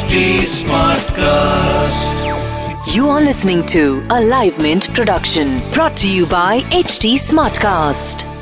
HT Smartcast. You are listening to a Live Mint production brought to you by HT Smartcast.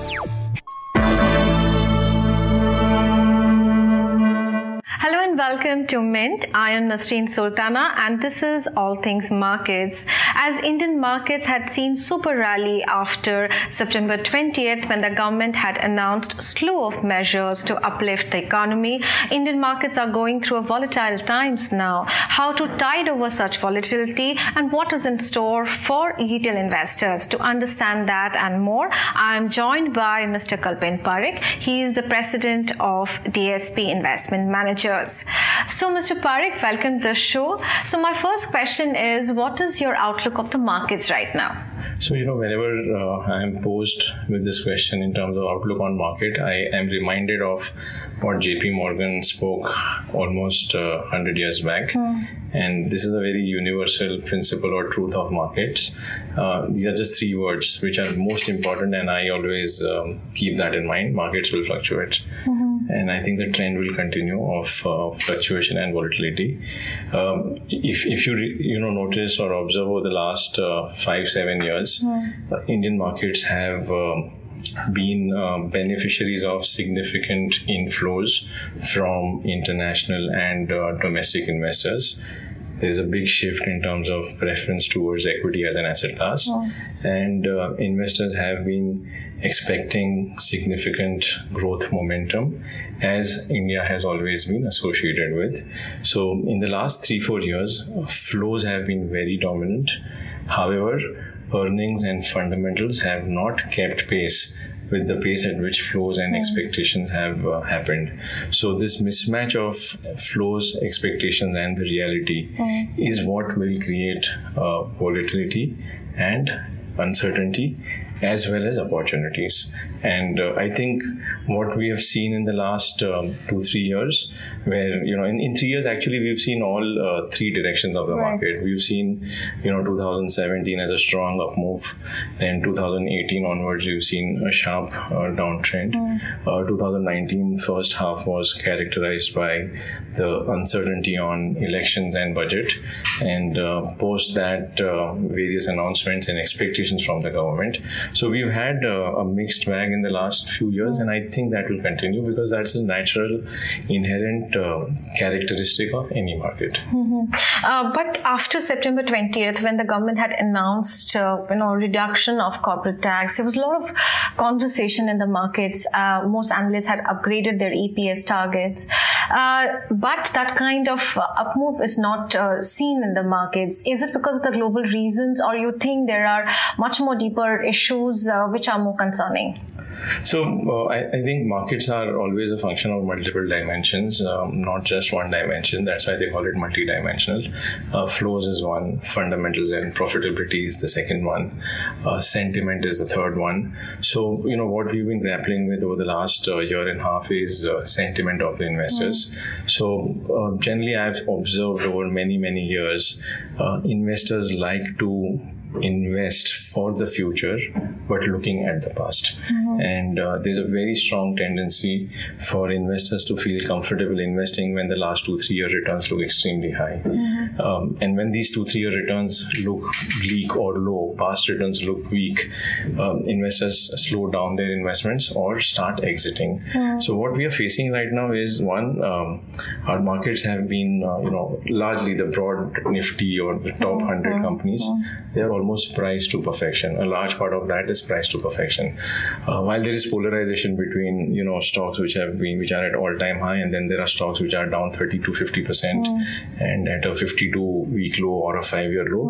Welcome to Mint. I am Nasreen Sultana and this is All Things Markets. As Indian markets had seen super rally after September 20th when the government had announced slew of measures to uplift the economy, Indian markets are going through a volatile times now. How to tide over such volatility and what is in store for retail investors. To understand that and more, I am joined by Mr. Kalpen Parekh. He is the president of DSP Investment Managers. So, Mr. Parekh, welcome to the show. So, my first question is what is your outlook of the markets right now? So, you know, whenever uh, I am posed with this question in terms of outlook on market, I am reminded of what JP Morgan spoke almost uh, 100 years back. And this is a very universal principle or truth of markets. Uh, these are just three words which are most important, and I always um, keep that in mind. Markets will fluctuate. And I think the trend will continue of uh, fluctuation and volatility. Um, if, if you re- you know notice or observe over the last uh, five seven years, uh, Indian markets have um, been uh, beneficiaries of significant inflows from international and uh, domestic investors. There's a big shift in terms of preference towards equity as an asset class, and uh, investors have been expecting significant growth momentum as India has always been associated with. So, in the last three, four years, flows have been very dominant. However, earnings and fundamentals have not kept pace with the pace at which flows and expectations have uh, happened. So, this mismatch of flows, expectations, and the reality is what will create uh, volatility and uncertainty as well as opportunities. And uh, I think what we have seen in the last um, two, three years, where, you know, in, in three years, actually, we've seen all uh, three directions of the Right. market. We've seen, you know, 2017 as a strong up move. Then 2018 onwards, we've seen a sharp uh, downtrend. Uh, 2019 first half was characterized by the uncertainty on elections and budget. And uh, post that, uh, various announcements and expectations from the government. So we've had uh, a mixed bag in the last few years, and I think that will continue because that's a natural, inherent uh, characteristic of any market. Uh, but after September 20th, when the government had announced, uh, you know, reduction of corporate tax, there was a lot of conversation in the markets. Uh, most analysts had upgraded their EPS targets, uh, but that kind of up move is not seen in the markets. Is it because of the global reasons, or you think there are much more deeper issues uh, which are more concerning? So uh, I, I think markets are always a function of multiple dimensions, um, not just one dimension. That's why they call it multidimensional. Uh, flows is one, fundamentals and profitability is the second one, uh, sentiment is the third one. So you know what we've been grappling with over the last uh, year and a half is uh, sentiment of the investors. So uh, generally, I've observed over many many years, uh, investors like to invest for the future but looking at the past. And uh, there's a very strong tendency for investors to feel comfortable investing when the last two three year returns look extremely high um, and when these two three year returns look bleak or low past returns look weak um, investors slow down their investments or start exiting. So what we are facing right now is one um, our markets have been uh, you know largely the broad nifty or the top 100 companies. They are almost priced to perfection. A large part of that is priced to perfection. Uh, while there is polarization between you know stocks which have been which are at all time high and then there are stocks which are down 30 to 50 percent and at a 52 week low or a 5 year low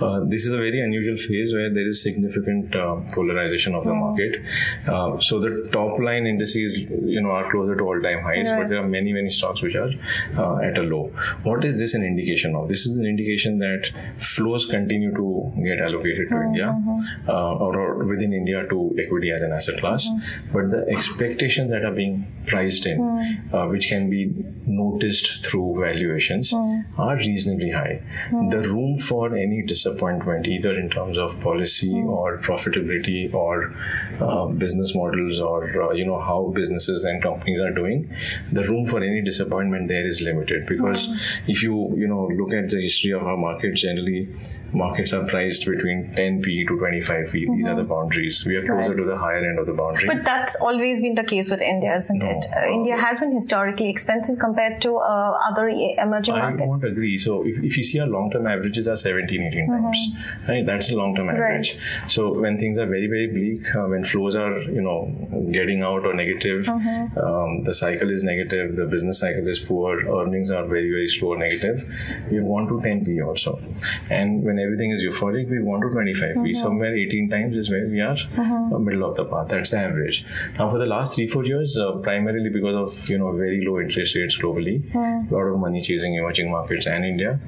uh, this is a very unusual phase where there is significant uh, polarization of the market. Uh, so the top line indices you know are closer to all time highs but there are many many stocks which are uh, at a low. What is this an indication of? This is an indication that flows continue to get allocated to india uh, or, or within india to equity as an asset class. But the expectations that are being priced in uh, which can be noticed through valuations hmm. are reasonably high. Hmm. The room for any disappointment either in terms of policy hmm. or profitability or uh, business models or uh, you know how businesses and companies are doing, the room for any disappointment there is limited because if you you know look at the history of our market, generally markets are priced between 10 p to 25 p. These are the boundaries. We are closer Right. to the higher end of the boundary. But that's always been the case with India, isn't No. it? Uh, India has been historically expensive compared to uh, other emerging I markets. I won't agree. So if, if you see our long-term averages are 17, 18 times, right? That's the long-term average. Right. So when things are very, very bleak, uh, when flows are, you know, getting out or negative, um, the cycle is negative, the business cycle is poor, earnings are very, very slow or negative, we've gone to 10 P also. And when everything is euphoric, we've gone to 25 P. Somewhere 18 times is where we are, uh, middle of the path. That's the average. Now for the last three, four years, uh, primarily because of, you know, very low interest rates globally, a lot of money chasing emerging markets and India.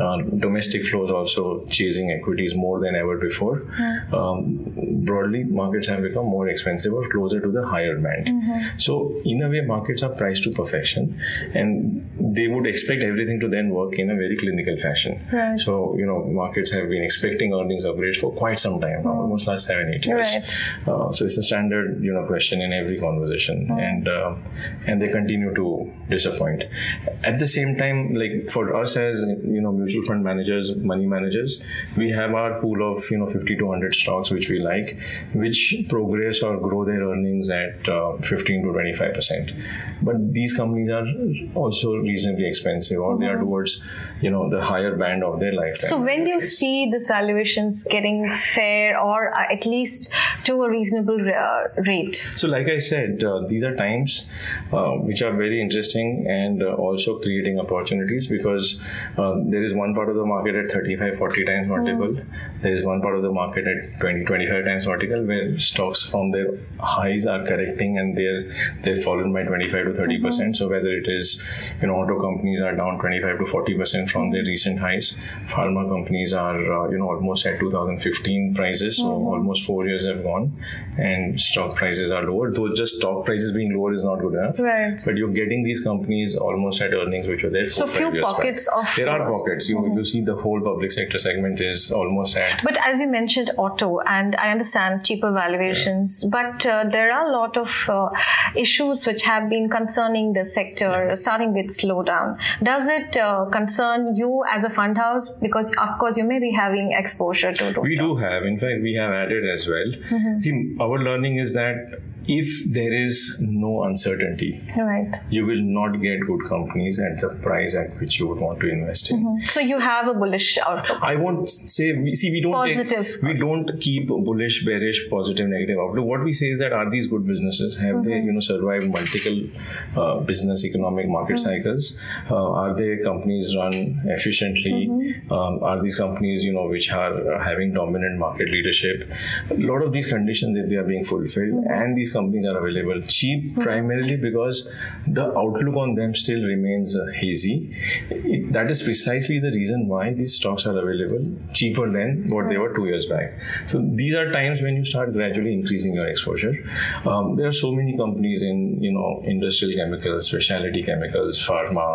Uh, domestic flows also chasing equities more than ever before. Um, broadly, markets have become more expensive or closer to the higher band. So, in a way, markets are priced to perfection, and they would expect everything to then work in a very clinical fashion. Right. So, you know, markets have been expecting earnings upgrades for quite some time now, almost last seven, eight years. Right. Uh, so it's a standard, you know, question in every conversation, and uh, and they continue to disappoint. At the same time, like for us as you know, mutual fund managers, money managers, we have our pool of you know 50 to 100 stocks which we like, which progress or grow their earnings at uh, 15 to 25 percent. But these companies are also reasonably expensive, or they are towards you know the higher band of their lifetime. So when do you see these valuations getting fair or uh, at least to a reasonable uh, rate? So, like I said, uh, these are times uh, which are very interesting and also creating opportunities because uh, there is one part of the market at 35, 40 times multiple. There is one part of the market at 20, 25 times multiple where stocks from their highs are correcting and they're they've fallen by 25 to 30 mm-hmm. percent. So whether it is you know auto companies are down 25 to 40 percent from their recent highs, pharma companies are uh, you know almost at 2015 prices, so mm-hmm. almost four years have gone, and stock prices are lower. Though just stock prices being lower is not good enough. Right. But you're getting these companies almost at earnings which were there. So few years back. pockets of- there are pockets. You mm-hmm. you see the whole public sector segment is almost at But as you mentioned, auto, and I understand cheaper but uh, there are a lot of uh, issues which have been concerning the sector, starting with slowdown. Does it uh, concern you as a fund house? Because of course you may be having exposure to those. We do have. In fact, we have added as well. See, our learning is that if there is no uncertainty, Right. you will not get good companies at the price at which you would want to invest in. So you have a bullish outlook. I won't say we see we don't Positive. Take, we don't keep bullish, bearish, positive, negative outlook. What we say is that are these good businesses? Have they you know survived multiple uh, business economic market cycles? Uh, are they companies run efficiently? Um, are these companies you know which are having dominant market leadership? A lot of these conditions if they are being fulfilled and these companies are available cheap primarily because the outlook on them still remains uh, hazy. It, that is precisely the reason why these stocks are available cheaper than what they were two years back. So these are times when you start gradually increasing your exposure. Um, there are so many companies in you know industrial chemicals, specialty chemicals, pharma,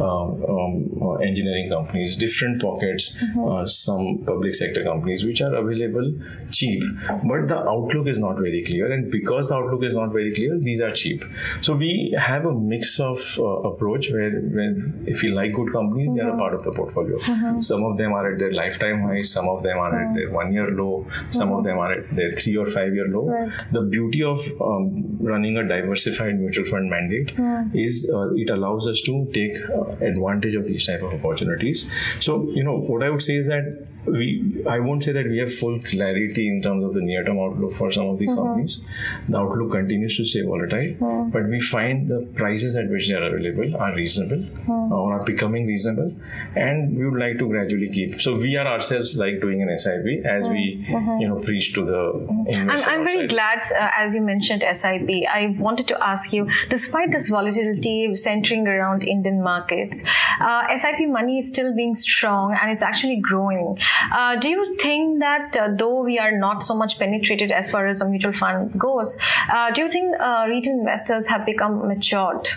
um, um, uh, engineering companies, different pockets, uh, some public sector companies which are available cheap, but the outlook is not very clear, and because the outlook is not very clear, these are cheap. So we have a mix of uh, approach where, when if we like good companies, they are a part of the portfolio. Some of them are at their lifetime high, some of them are at their one year low, some of them are at their three or five year low. Right. The beauty of um, running a diversified mutual fund mandate is uh, it allows us to take uh, advantage of these type of opportunities. So you know what I would say is that we I won't say that we have full clarity in terms of the near term outlook for some of these mm-hmm. companies. The outlook continues to stay volatile, mm-hmm. but we find the prices at which they are available are reasonable mm-hmm. or are becoming reasonable, and we would like to gradually keep. So we are ourselves like doing an SIP as we you know preach to the I'm, I'm very glad, uh, as you mentioned, SIP. I wanted to ask you, despite this volatility centering around Indian markets, uh, SIP money is still being strong and it's actually growing. Uh, do you think that uh, though we are not so much penetrated as far as a mutual fund goes, uh, do you think uh, retail investors have become matured?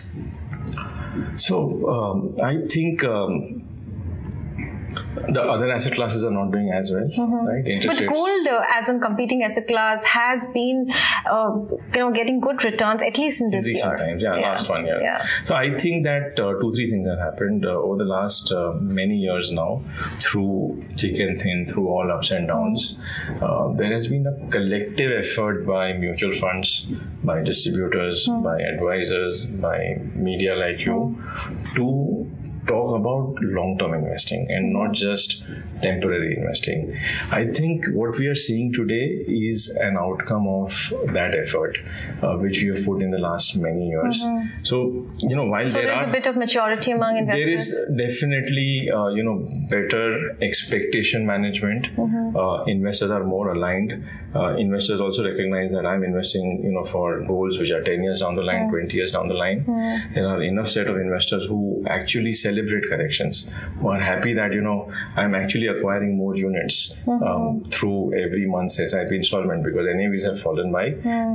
So um, I think um, the other asset classes are not doing as well, right? Interest Mm-hmm. But gold, uh, as a competing asset class, has been, uh, you know, getting good returns at least in this recent year. times, yeah, last one year. Yeah. So I think that uh, two, three things have happened uh, over the last uh, many years now, through thick and thin, through all ups and downs. Uh, there has been a collective effort by mutual funds, by distributors, by advisors, by media like you, to talk about long-term investing and not just temporary investing. I think what we are seeing today is an outcome of that effort, uh, which we have put in the last many years. So you know, while Mm-hmm. So there are a bit of maturity among investors. there is definitely uh, you know better expectation management Mm-hmm. uh, investors are more aligned uh, investors also recognize that i'm investing you know for goals which are 10 years down the line 20 years down the line there are enough set of investors who actually celebrate corrections. Who are happy that you know i'm actually acquiring more units um, through every month's sip installment because navs have fallen by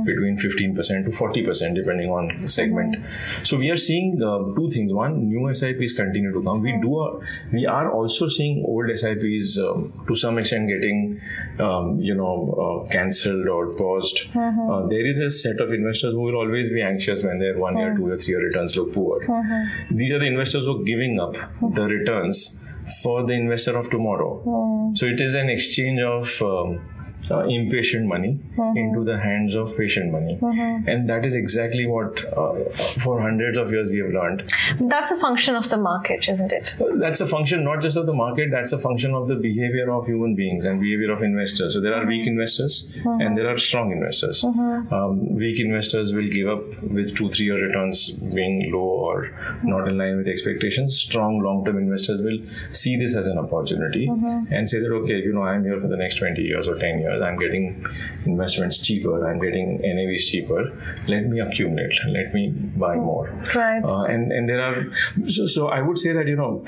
between 15% to 40% depending on segment. So we are seeing uh, two things. One new sips continue to come. We do a, we are also seeing old sips um, to some extent getting um, you know uh, cancelled or paused. Uh, there is a set of investors who will always be anxious when their one year two year three year returns look poor. These are the investors who are giving up the returns for the investor of tomorrow. So it is an exchange of um, uh, impatient money mm-hmm. into the hands of patient money. Mm-hmm. And that is exactly what uh, for hundreds of years we have learned. That's a function of the market, isn't it? Uh, that's a function not just of the market that's a function of the behavior of human beings and behavior of investors. So there are weak mm-hmm. investors and there are strong investors. Um, weak investors will give up with two three year returns being low or not in line with expectations. Strong long term investors will see this as an opportunity and say that okay you know i'm here for the next 20 years or 10 years i'm getting investments cheaper i'm getting navs cheaper let me accumulate let me buy more. Right. uh, and and there are so, so I would say that you know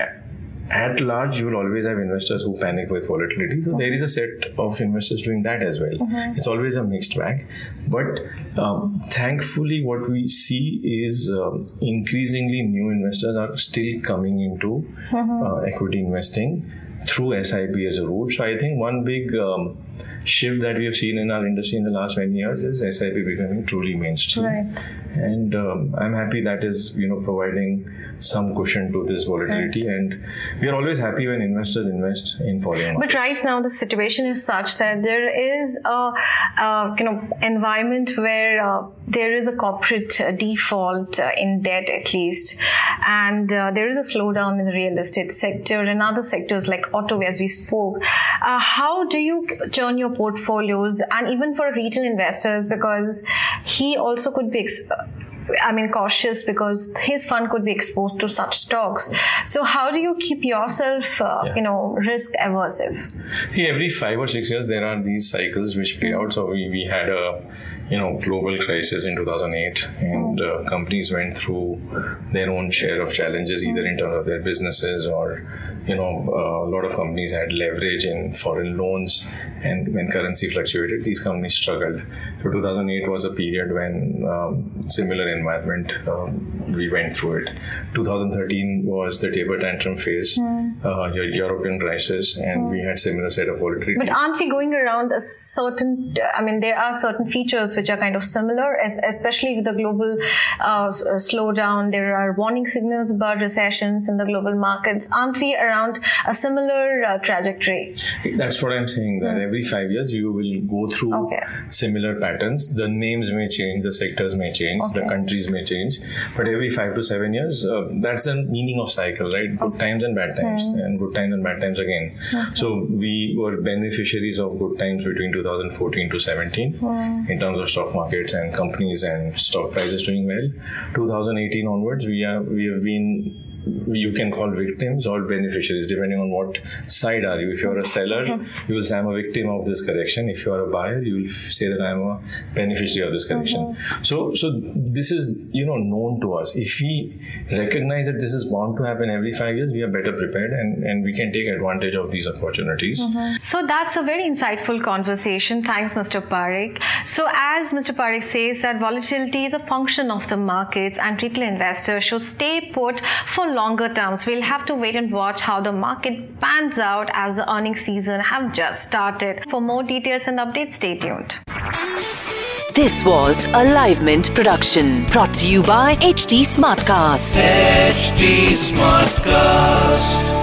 at large you will always have investors who panic with volatility. So there is a set of investors doing that as well. It's always a mixed bag. But um, thankfully what we see is um, increasingly new investors are still coming into uh, equity investing through SIP as a route. So I think one big um, shift that we have seen in our industry in the last many years is SIP becoming truly mainstream. Right. And um, I'm happy that is you know providing some cushion to this volatility, and we are always happy when investors invest in foreign But right now, the situation is such that there is a, uh, you know environment where uh, there is a corporate uh, default uh, in debt at least, and uh, there is a slowdown in the real estate sector and other sectors like auto, as we spoke. Uh, how do you turn your portfolios, and even for retail investors, because he also could be. Ex- I mean, cautious because his fund could be exposed to such stocks. So, how do you keep yourself, uh, Yeah. you know, risk aversive? See, every five or six years there are these cycles which play out. So we, we had a you know global crisis in 2008, and uh, companies went through their own share of challenges, either in terms of their businesses or you know uh, a lot of companies had leverage in foreign loans, and when currency fluctuated, these companies struggled. So 2008 was a period when um, similar environment um, we went through it. 2013 was the taper tantrum phase, uh, your European crisis, and we had similar set of volatility. But aren't we going around a certain? I mean, there are certain features which are kind of similar, as, especially with the global uh, uh, slowdown. There are warning signals about recessions in the global markets. Aren't we around a similar uh, trajectory? That's what I'm saying. That every five years you will go through Okay. similar patterns. The names may change, the sectors may change, the countries may change, but every five to seven years, uh, that's the meaning of cycle, right? Good times and bad times, and good times and bad times again. So we were beneficiaries of good times between 2014 to 17 in terms of stock markets and companies and stock prices doing well. 2018 onwards, we are we have been you can call victims or beneficiaries depending on what side are you if you're a seller you will say i'm a victim of this correction if you are a buyer you will say that i'm a beneficiary of this correction so so this is you know known to us. If we recognize that this is bound to happen every five years, we are better prepared and, and we can take advantage of these opportunities. Mm-hmm. So that's a very insightful conversation. Thanks, Mr. Parekh. So as Mr. Parekh says that volatility is a function of the markets and retail investors should stay put for longer terms. We'll have to wait and watch how the market pans out as the earnings season have just started. For more details and updates, stay tuned. This was a Livemint production brought to you by HT Smartcast. HT Smartcast.